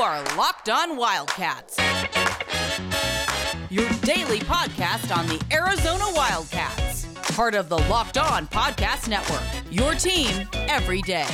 are Locked On Wildcats, your daily podcast on the Arizona Wildcats, part of the Locked On Podcast Network. Your team every day.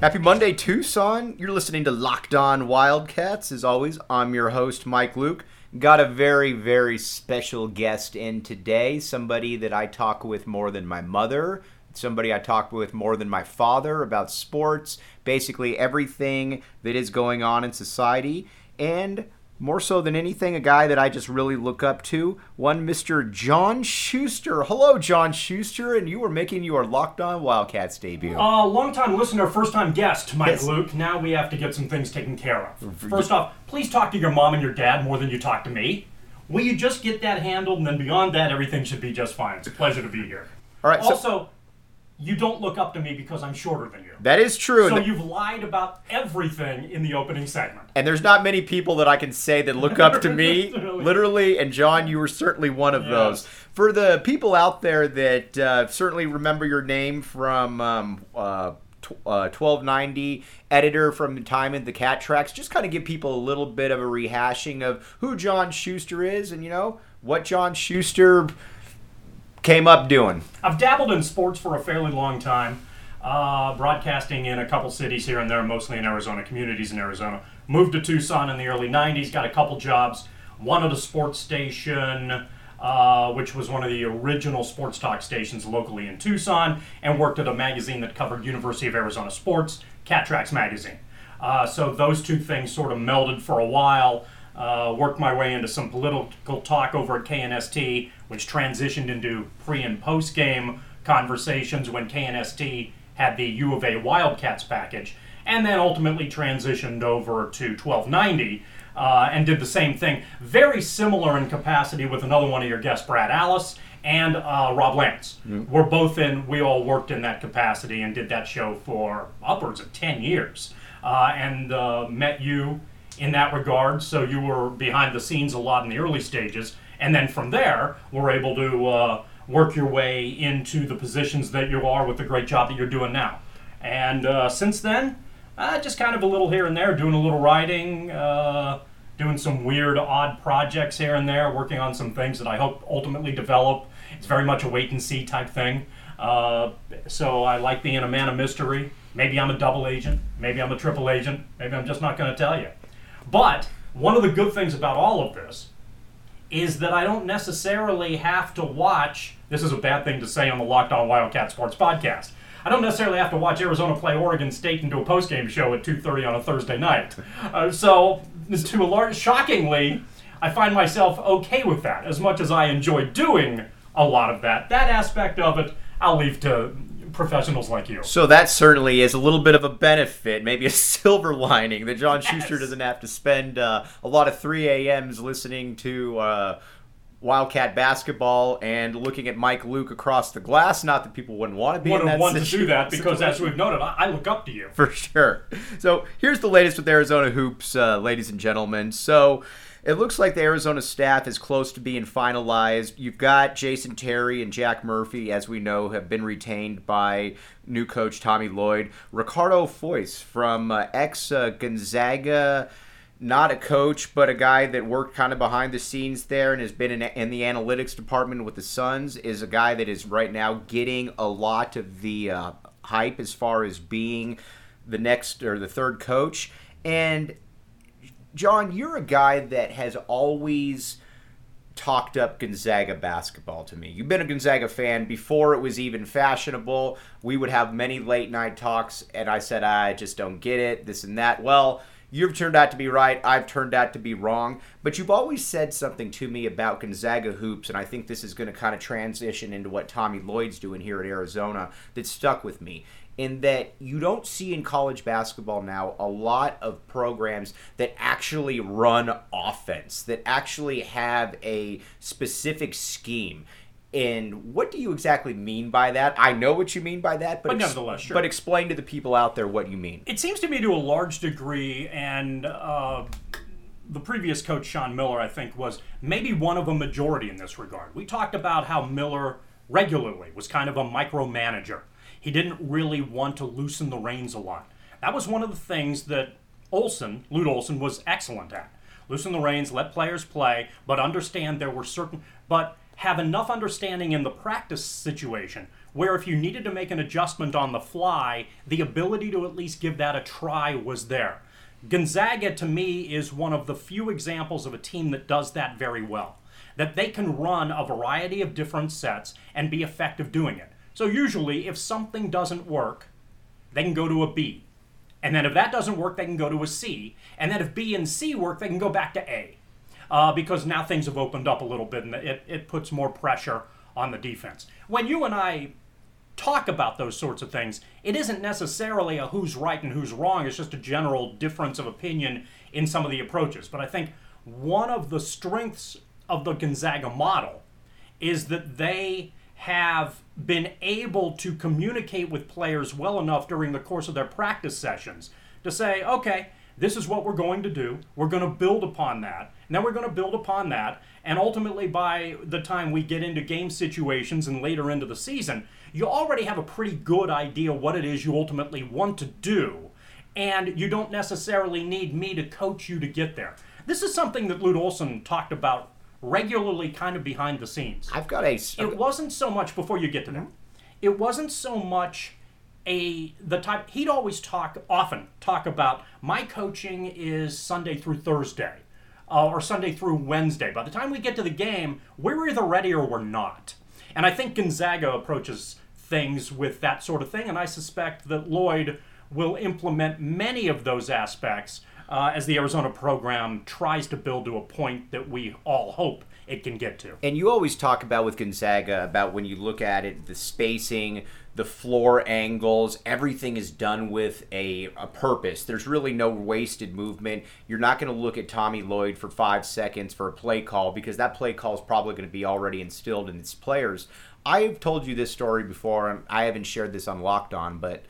Happy Monday, Tucson. You're listening to Locked On Wildcats. As always, I'm your host, Mike Luke. Got a very, very special guest in today. Somebody that I talk with more than my mother, somebody I talk with more than my father about sports, basically everything that is going on in society. And more so than anything, a guy that I just really look up to, one Mr. John Schuster. Hello, John Schuster, and you are making your Locked On Wildcats debut. Uh, long time listener, first time guest, Mike Yes. Luke. Now we have to get some things taken care of. First off, please talk to your mom and your dad more than you talk to me. Will you just get that handled, and then beyond that, everything should be just fine. It's a pleasure to be here. All right, so- Also, you don't look up to me because I'm shorter than you. That is true. So you've lied about everything in the opening segment. and there's not many people that I can say that look up to me, Really? literally. And John, you were certainly one of Yes. those. For the people out there that uh, certainly remember your name from um, uh, tw- uh, 1290, editor from the time in the Cat Tracks, just kind of give people a little bit of a rehashing of who John Schuster is and, you know, what John Schuster came up doing. I've dabbled in sports for a fairly long time, uh, broadcasting in a couple cities here and there, mostly in Arizona, communities in Arizona. Moved to Tucson in the early 90s, got a couple jobs. One at a sports station, uh, which was one of the original sports talk stations locally in Tucson, and worked at a magazine that covered University of Arizona sports, Cat Tracks Magazine. Uh, so those two things sort of melded for a while. Uh, worked my way into some political talk over at KNST, which transitioned into pre and post game conversations when KNST had the U of A Wildcats package, and then ultimately transitioned over to 1290 uh, and did the same thing. Very similar in capacity with another one of your guests, Brad Allis and uh, Rob Lance. We're both in, we all worked in that capacity and did that show for upwards of 10 years. Uh, and uh, met you in that regard. So you were behind the scenes a lot in the early stages, and then from there, we're able to uh, work your way into the positions that you are with the great job that you're doing now. And uh, since then, uh, just kind of a little here and there, doing a little writing, uh, doing some weird, odd projects here and there, working on some things that I hope ultimately develop. It's very much a wait and see type thing. Uh, so I like being a man of mystery. Maybe I'm a double agent. Maybe I'm a triple agent. Maybe I'm just not going to tell you. But one of the good things about all of this is that I don't necessarily have to watch. This is a bad thing to say on the Locked On Wildcat Sports podcast. I don't necessarily have to watch Arizona play Oregon State do a postgame show at 2:30 on a Thursday night. Uh, so, to a large, shockingly, I find myself okay with that. As much as I enjoy doing a lot of that, that aspect of it, I'll leave to professionals like you. So that certainly is a little bit of a benefit, maybe a silver lining that John Schuster doesn't have to spend uh, a lot of 3 a.m.s listening to uh, Wildcat basketball and looking at Mike Luke across the glass. Not that people wouldn't want to be in Wouldn't that want to do that because, as we've noted, I, I look up to you. for sure. So here's the latest with Arizona hoops, uh, ladies and gentlemen. So it looks like the Arizona staff is close to being finalized. You've got Jason Terry and Jack Murphy, as we know, have been retained by new coach Tommy Lloyd. Riccardo Fois from uh, ex uh, Gonzaga. Not a coach, but a guy that worked kind of behind the scenes there and has been in, in the analytics department with the Suns. Is a guy that is right now getting a lot of the uh, hype as far as being the next or the third coach. And John, you're a guy that has always talked up Gonzaga basketball to me. You've been a Gonzaga fan before it was even fashionable. We would have many late night talks, and I said, I just don't get it, this and that. Well, you've turned out to be right. I've turned out to be wrong. But you've always said something to me about Gonzaga hoops, and I think this is going to kind of transition into what Tommy Lloyd's doing here at Arizona that stuck with me in that you don't see in college basketball now a lot of programs that actually run offense, that actually have a specific scheme. And what do you exactly mean by that? I know what you mean by that, but, But nevertheless, sure. but explain to the people out there what you mean. It seems to me to a large degree, and uh, the previous coach, Sean Miller, I think, was maybe one of a majority in this regard. We talked about how Miller regularly was kind of a micromanager. He didn't really want to loosen the reins a lot. That was one of the things that Olson, Lute Olson, was excellent at. Loosen the reins, let players play, but understand there were certain, but have enough understanding in the practice situation where if you needed to make an adjustment on the fly, the ability to at least give that a try was there. Gonzaga, to me, is one of the few examples of a team that does that very well. That they can run a variety of different sets and be effective doing it. So, usually, if something doesn't work, they can go to a B. And then if that doesn't work, they can go to a C. And then if B and C work, they can go back to A. Uh, because now things have opened up a little bit and it, it puts more pressure on the defense. When you and I talk about those sorts of things, it isn't necessarily a who's right and who's wrong. It's just a general difference of opinion in some of the approaches. But I think one of the strengths of the Gonzaga model is that they have been able to communicate with players well enough during the course of their practice sessions to say, okay, this is what we're going to do. We're going to build upon that. And then we're going to build upon that. And ultimately, by the time we get into game situations and later into the season, you already have a pretty good idea what it is you ultimately want to do. And you don't necessarily need me to coach you to get there. This is something that Lute Olson talked about regularly, kind of behind the scenes. I've got a. It wasn't so much before you get to that. It wasn't so much a the type he'd always talk often talk about my coaching is Sunday through Thursday uh, or Sunday through Wednesday. By the time we get to the game, we're either ready or we're not. And I think Gonzaga approaches things with that sort of thing, and I suspect that Lloyd will implement many of those aspects uh, as the Arizona program tries to build to a point that we all hope it can get to. And you always talk about with Gonzaga about when you look at it, the spacing, the floor angles, everything is done with a, a purpose. There's really no wasted movement. You're not going to look at Tommy Lloyd for five seconds for a play call because that play call is probably going to be already instilled in its players. I've told you this story before, and I haven't shared this on Locked On, but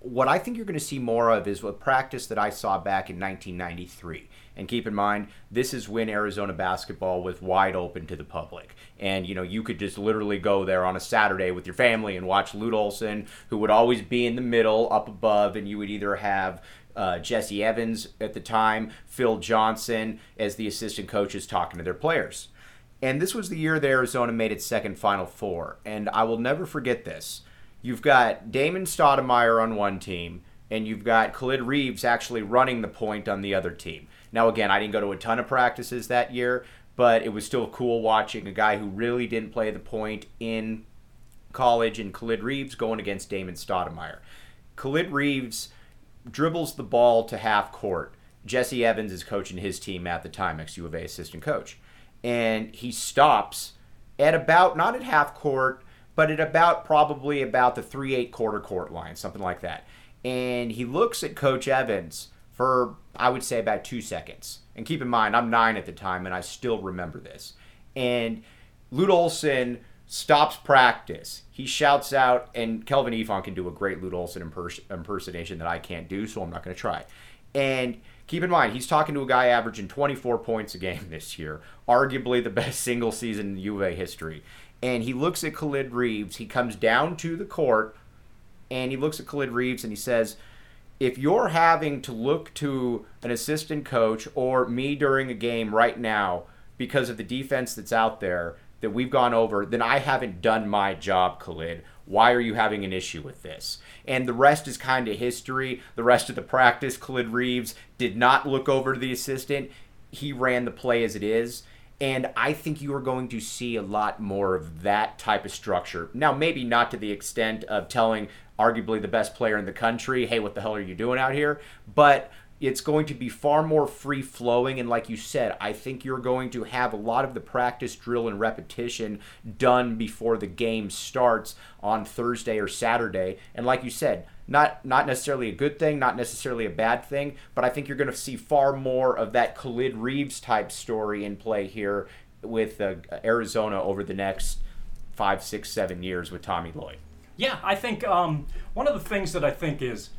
what I think you're going to see more of is a practice that I saw back in 1993. And keep in mind, this is when Arizona basketball was wide open to the public. And, you know, you could just literally go there on a Saturday with your family and watch Lute Olson, who would always be in the middle, up above, and you would either have uh, Jesse Evans at the time, Phil Johnson as the assistant coaches talking to their players. And this was the year that Arizona made its second Final Four. And I will never forget this. You've got Damon Stoudemire on one team, and you've got Khalid Reeves actually running the point on the other team. Now, again, I didn't go to a ton of practices that year, but it was still cool watching a guy who really didn't play the point in college and Khalid Reeves going against Damon Stoudemire. Khalid Reeves dribbles the ball to half court. Jesse Evans is coaching his team at the time, ex U of A assistant coach. And he stops at about, not at half court, but at about probably about the 3 8 quarter court line, something like that. And he looks at Coach Evans for I would say about two seconds. And keep in mind, I'm nine at the time, and I still remember this. And Lute Olson stops practice. He shouts out, and Kelvin Eafon can do a great Lute Olson impers- impersonation that I can't do, so I'm not going to try. And keep in mind, he's talking to a guy averaging 24 points a game this year, arguably the best single season in U of A history. And he looks at Khalid Reeves. He comes down to the court, and he looks at Khalid Reeves and he says, if you're having to look to an assistant coach or me during a game right now because of the defense that's out there that we've gone over, then I haven't done my job, Khalid. Why are you having an issue with this? And the rest is kind of history. The rest of the practice, Khalid Reeves did not look over to the assistant. He ran the play as it is. And I think you are going to see a lot more of that type of structure. Now, maybe not to the extent of telling arguably the best player in the country, hey, what the hell are you doing out here? But it's going to be far more free flowing. And like you said, I think you're going to have a lot of the practice, drill, and repetition done before the game starts on Thursday or Saturday. And like you said, not not necessarily a good thing, not necessarily a bad thing, but I think you're going to see far more of that Khalid Reeves type story in play here with uh, Arizona over the next five, six, seven years with Tommy Lloyd. Yeah, I think um, one of the things that I think is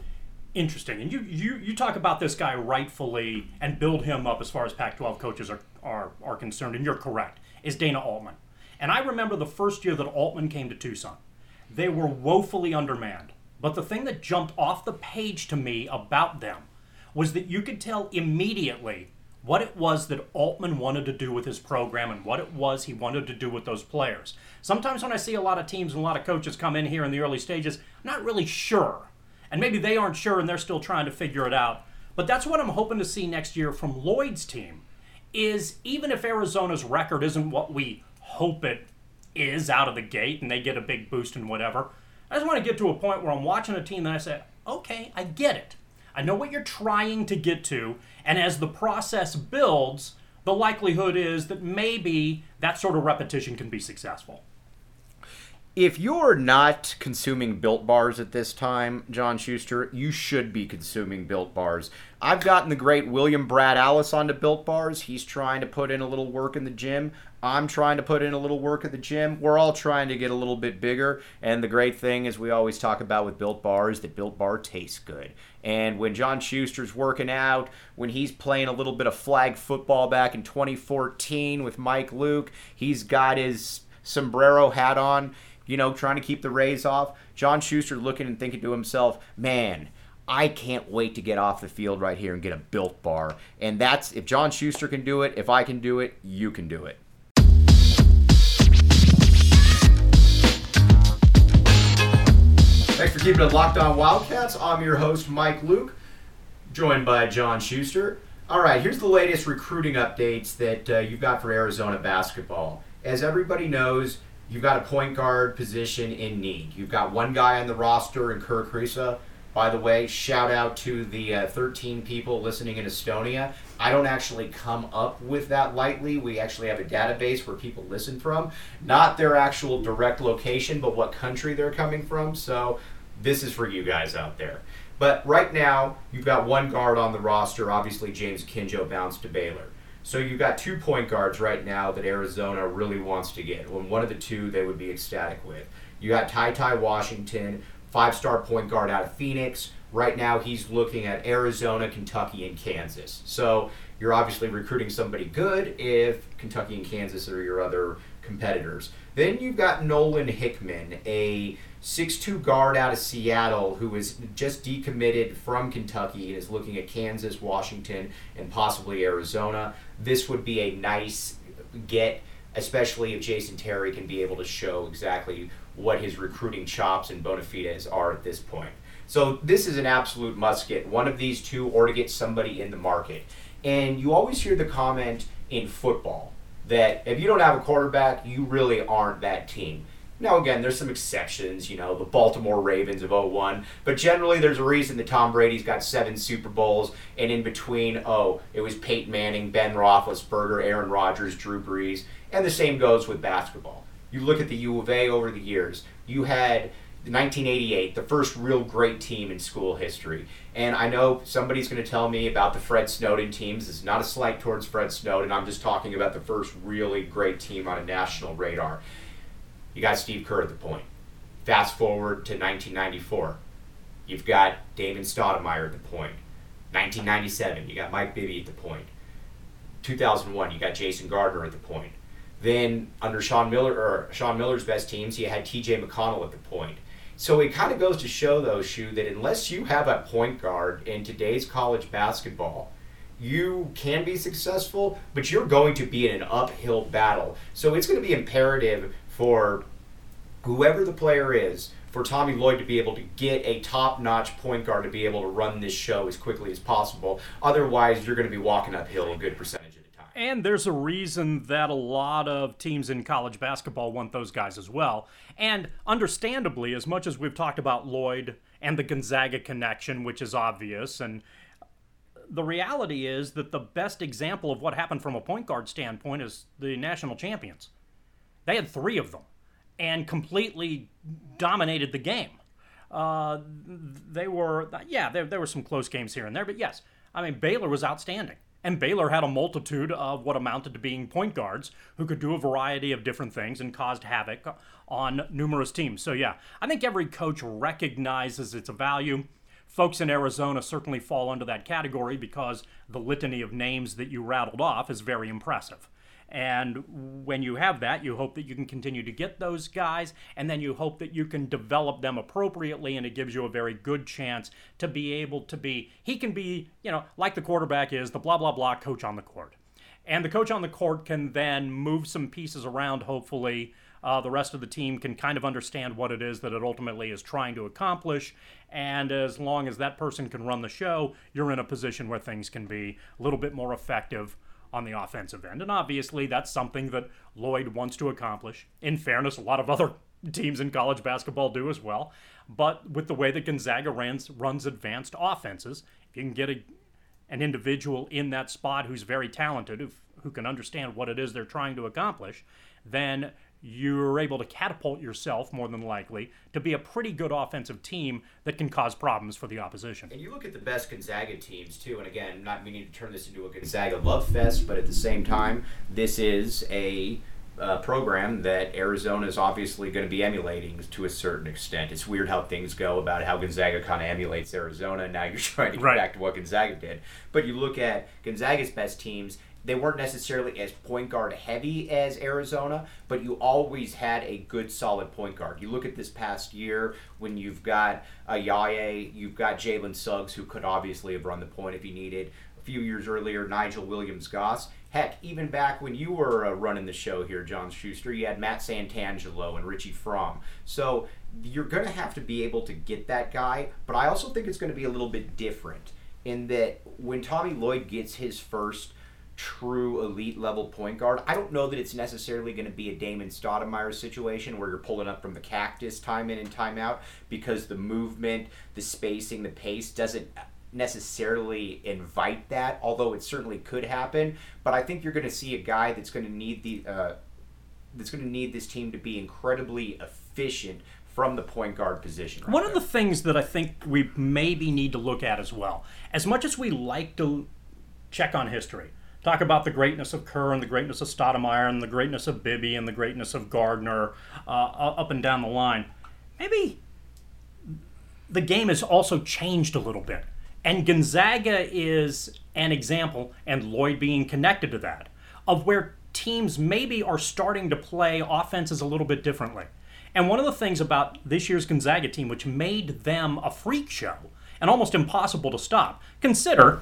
interesting, and you, you, you talk about this guy rightfully and build him up as far as Pac 12 coaches are, are, are concerned, and you're correct, is Dana Altman. And I remember the first year that Altman came to Tucson, they were woefully undermanned. But the thing that jumped off the page to me about them was that you could tell immediately what it was that Altman wanted to do with his program and what it was he wanted to do with those players. Sometimes when I see a lot of teams and a lot of coaches come in here in the early stages, I'm not really sure. And maybe they aren't sure and they're still trying to figure it out. But that's what I'm hoping to see next year from Lloyd's team is even if Arizona's record isn't what we hope it is out of the gate and they get a big boost and whatever, I just want to get to a point where I'm watching a team that I say, okay, I get it. I know what you're trying to get to, and as the process builds, the likelihood is that maybe that sort of repetition can be successful. If you're not consuming built bars at this time, John Schuster, you should be consuming built bars. I've gotten the great William Brad Allis onto built bars. He's trying to put in a little work in the gym. I'm trying to put in a little work at the gym. We're all trying to get a little bit bigger. And the great thing is, we always talk about with Built bars that Built Bar tastes good. And when John Schuster's working out, when he's playing a little bit of flag football back in 2014 with Mike Luke, he's got his sombrero hat on, you know, trying to keep the rays off. John Schuster looking and thinking to himself, man, I can't wait to get off the field right here and get a built bar. And that's if John Schuster can do it, if I can do it, you can do it. Thanks for keeping it locked on Wildcats. I'm your host, Mike Luke, joined by John Schuster. All right, here's the latest recruiting updates that uh, you've got for Arizona basketball. As everybody knows, you've got a point guard position in need. You've got one guy on the roster in Kirk. By the way, shout out to the uh, 13 people listening in Estonia. I don't actually come up with that lightly. We actually have a database where people listen from, not their actual direct location, but what country they're coming from. So this is for you guys out there. But right now, you've got one guard on the roster. Obviously, James Akinjo bounced to Baylor. So you've got two point guards right now that Arizona really wants to get. When one of the two they would be ecstatic with. You got Ty Ty Washington, five star point guard out of Phoenix. Right now, he's looking at Arizona, Kentucky, and Kansas. So you're obviously recruiting somebody good if Kentucky and Kansas are your other competitors. Then you've got Nolan Hickman, a 6'2 guard out of Seattle who is just decommitted from Kentucky and is looking at Kansas, Washington, and possibly Arizona. This would be a nice get, especially if Jason Terry can be able to show exactly what his recruiting chops and bona fides are at this point. So this is an absolute must get. One of these two, or to get somebody in the market. And you always hear the comment in football that if you don't have a quarterback, you really aren't that team. Now, again, there's some exceptions, you know, the Baltimore Ravens of 01, but generally there's a reason that Tom Brady's got seven Super Bowls, and in between, oh, it was Peyton Manning, Ben Roethlisberger, Aaron Rodgers, Drew Brees, and the same goes with basketball. You look at the U of A over the years, you had 1988, the first real great team in school history. And I know somebody's going to tell me about the Fred Snowden teams. It's not a slight towards Fred Snowden. I'm just talking about the first really great team on a national radar. You got Steve Kerr at the point. Fast forward to 1994. You've got Damon Stoudemire at the point. 1997, you got Mike Bibby at the point. 2001, you got Jason Gardner at the point. Then under Sean Miller or Sean Miller's best teams, you had T.J. McConnell at the point. So it kind of goes to show, though, Shu, that unless you have a point guard in today's college basketball, you can be successful, but you're going to be in an uphill battle. So it's going to be imperative for whoever the player is for Tommy Lloyd to be able to get a top notch point guard to be able to run this show as quickly as possible. Otherwise, you're going to be walking uphill a good percentage. And there's a reason that a lot of teams in college basketball want those guys as well. And understandably, as much as we've talked about Lloyd and the Gonzaga connection, which is obvious, and the reality is that the best example of what happened from a point guard standpoint is the national champions. They had three of them and completely dominated the game. Uh, they were, yeah, there, there were some close games here and there, but yes, I mean, Baylor was outstanding. And Baylor had a multitude of what amounted to being point guards who could do a variety of different things and caused havoc on numerous teams. So, yeah, I think every coach recognizes its value. Folks in Arizona certainly fall under that category because the litany of names that you rattled off is very impressive. And when you have that, you hope that you can continue to get those guys, and then you hope that you can develop them appropriately, and it gives you a very good chance to be able to be. He can be, you know, like the quarterback is, the blah, blah, blah coach on the court. And the coach on the court can then move some pieces around, hopefully. Uh, the rest of the team can kind of understand what it is that it ultimately is trying to accomplish. And as long as that person can run the show, you're in a position where things can be a little bit more effective on the offensive end. And obviously, that's something that Lloyd wants to accomplish. In fairness, a lot of other teams in college basketball do as well. But with the way that Gonzaga runs, runs advanced offenses, if you can get a, an individual in that spot who's very talented, who, who can understand what it is they're trying to accomplish, then you're able to catapult yourself more than likely to be a pretty good offensive team that can cause problems for the opposition. And you look at the best Gonzaga teams too, and again, not meaning to turn this into a Gonzaga love fest, but at the same time, this is a uh, program that Arizona is obviously going to be emulating to a certain extent. It's weird how things go about how Gonzaga kind of emulates Arizona. Now you're trying to get right. back to what Gonzaga did. But you look at Gonzaga's best teams, they weren't necessarily as point guard heavy as Arizona, but you always had a good solid point guard. You look at this past year when you've got Ayayi, you've got Jalen Suggs, who could obviously have run the point if he needed. A few years earlier, Nigel Williams Goss. Heck, even back when you were uh, running the show here, John Schuster, you had Matt Santangelo and Richie Frahm. So you're going to have to be able to get that guy, but I also think it's going to be a little bit different in that when Tommy Lloyd gets his first true elite level point guard. I don't know that it's necessarily going to be a Damon Stoudemire situation where you're pulling up from the cactus time in and time out because the movement, the spacing, the pace doesn't necessarily invite that, although it certainly could happen. But I think you're going to see a guy that's going to need the uh, that's going to need this team to be incredibly efficient from the point guard position. Right One there. of the things that I think we maybe need to look at as well, as much as we like to check on history, talk about the greatness of Kerr and the greatness of Stoudemire and the greatness of Bibby and the greatness of Gardner uh, up and down the line. Maybe the game has also changed a little bit. And Gonzaga is an example, and Lloyd being connected to that, of where teams maybe are starting to play offenses a little bit differently. And one of the things about this year's Gonzaga team, which made them a freak show and almost impossible to stop, consider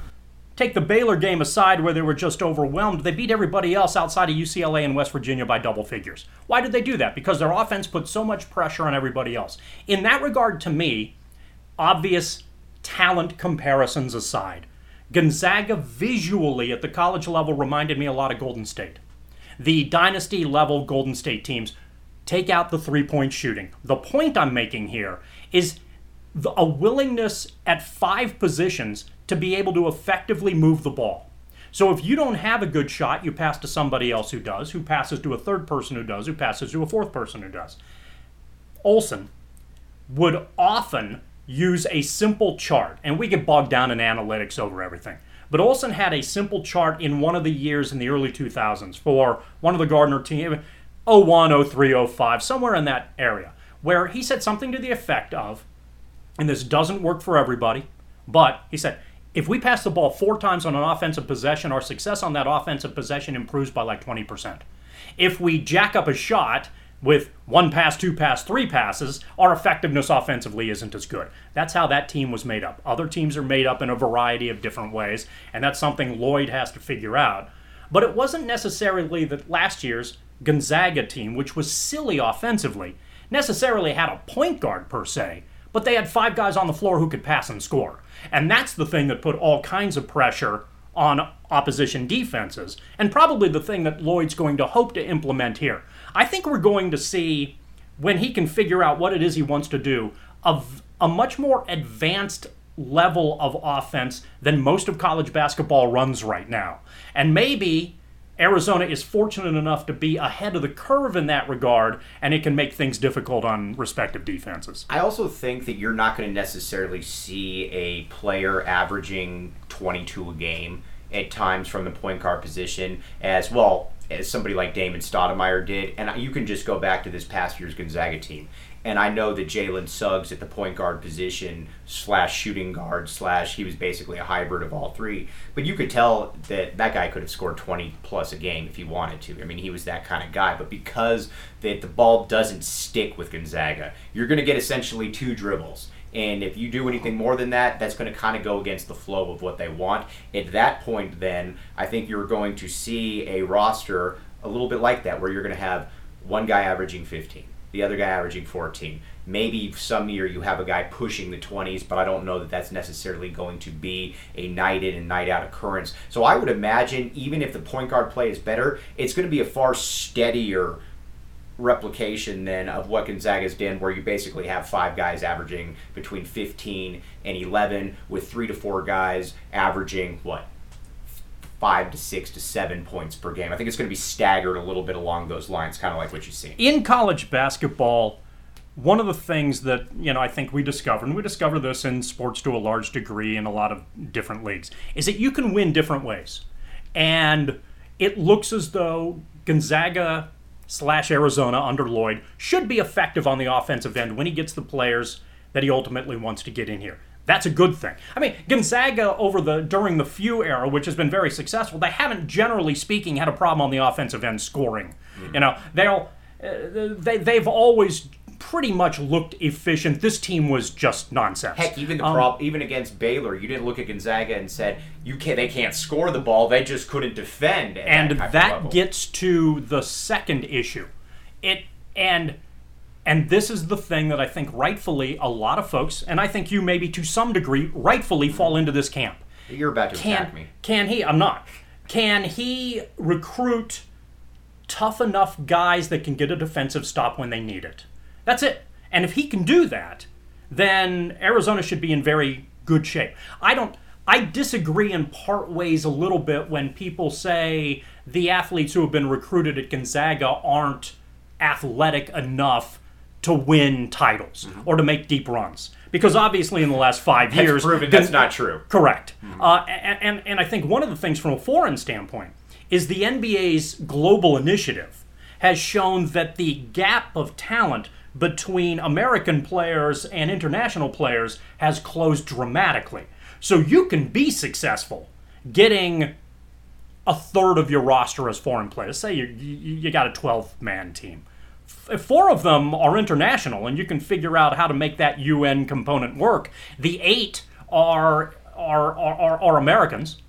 Take the Baylor game aside where they were just overwhelmed, they beat everybody else outside of UCLA and West Virginia by double figures. Why did they do that? Because their offense put so much pressure on everybody else. In that regard, to me, obvious talent comparisons aside, Gonzaga visually at the college level reminded me a lot of Golden State. The dynasty level Golden State teams take out the three point shooting. The point I'm making here is a willingness at five positions to be able to effectively move the ball. So if you don't have a good shot, you pass to somebody else who does, who passes to a third person who does, who passes to a fourth person who does. Olson would often use a simple chart, and we get bogged down in analytics over everything. But Olson had a simple chart in one of the years in the early 2000s for one of the Gardner team, 01, 03, 05, somewhere in that area, where he said something to the effect of, and this doesn't work for everybody, but he said, if we pass the ball four times on an offensive possession, our success on that offensive possession improves by like 20%. If we jack up a shot with one pass, two pass, three passes, our effectiveness offensively isn't as good. That's how that team was made up. Other teams are made up in a variety of different ways, and that's something Lloyd has to figure out. But it wasn't necessarily that last year's Gonzaga team, which was silly offensively, necessarily had a point guard per se, but they had five guys on the floor who could pass and score. And that's the thing that put all kinds of pressure on opposition defenses, and probably the thing that Lloyd's going to hope to implement here. I think we're going to see, when he can figure out what it is he wants to do, a, a much more advanced level of offense than most of college basketball runs right now. And maybe Arizona is fortunate enough to be ahead of the curve in that regard, and it can make things difficult on respective defenses. I also think that you're not going to necessarily see a player averaging 22 a game at times from the point guard position as well as somebody like Damon Stoudemire did. And you can just go back to this past year's Gonzaga team. And I know that Jalen Suggs at the point guard position slash shooting guard slash he was basically a hybrid of all three. But you could tell that that guy could have scored 20 plus a game if he wanted to. I mean, he was that kind of guy. But because that the ball doesn't stick with Gonzaga, you're going to get essentially two dribbles. And if you do anything more than that, that's going to kind of go against the flow of what they want. At that point, then, I think you're going to see a roster a little bit like that, where you're going to have one guy averaging 15, the other guy averaging 14. Maybe some year you have a guy pushing the 20s, but I don't know that that's necessarily going to be a night in and night out occurrence. So I would imagine, even if the point guard play is better, it's going to be a far steadier replication then of what Gonzaga's done, where you basically have five guys averaging between 15 and 11, with three to four guys averaging what five to six to seven points per game. I think it's going to be staggered a little bit along those lines, kind of like what you see in college basketball. One of the things that you know I think we discovered, and we discover this in sports to a large degree in a lot of different leagues, is that you can win different ways, and it looks as though Gonzaga slash Arizona under Lloyd should be effective on the offensive end when he gets the players that he ultimately wants to get in here. That's a good thing. I mean, Gonzaga over the during the Few era, which has been very successful, they haven't generally speaking had a problem on the offensive end scoring. Mm-hmm. You know, they'll uh, they they've always pretty much looked efficient. This team was just nonsense. Heck, even the um, prob- even against Baylor, you didn't look at Gonzaga and said you can't. They can't score the ball. They just couldn't defend. and that, that gets to the second issue. It and and this is the thing that I think rightfully a lot of folks, and I think you maybe to some degree rightfully fall into this camp. You're about to can, attack me. Can he? I'm not. Can he recruit tough enough guys that can get a defensive stop when they need it? That's it. And if he can do that, then Arizona should be in very good shape. I don't. I disagree in part ways a little bit when people say the athletes who have been recruited at Gonzaga aren't athletic enough to win titles mm-hmm. or to make deep runs. Because obviously, in the last five that's years, proven that's not true. Correct. Mm-hmm. Uh, and, and, and I think one of the things from a foreign standpoint is the NBA's global initiative has shown that the gap of talent between American players and international players has closed dramatically. So you can be successful getting a third of your roster as foreign players. Say you, you got a 12 man team. If four of them are international and you can figure out how to make that UN component work, the eight are, are, are, are Americans,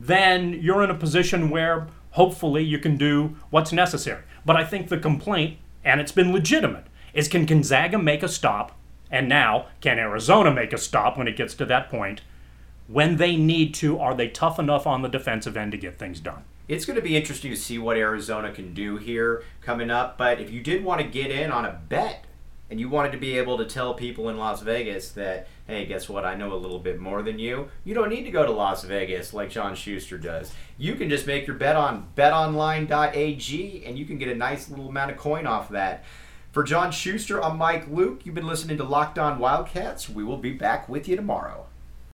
then you're in a position where hopefully you can do what's necessary. But I think the complaint, and it's been legitimate, is can Gonzaga make a stop? And now, can Arizona make a stop when it gets to that point? When they need to, are they tough enough on the defensive end to get things done? It's going to be interesting to see what Arizona can do here coming up. But if you did want to get in on a bet and you wanted to be able to tell people in Las Vegas that, hey, guess what? I know a little bit more than you. You don't need to go to Las Vegas like John Schuster does. You can just make your bet on betonline.ag and you can get a nice little amount of coin off that. For John Schuster, I'm Mike Luke. You've been listening to Locked On Wildcats. We will be back with you tomorrow.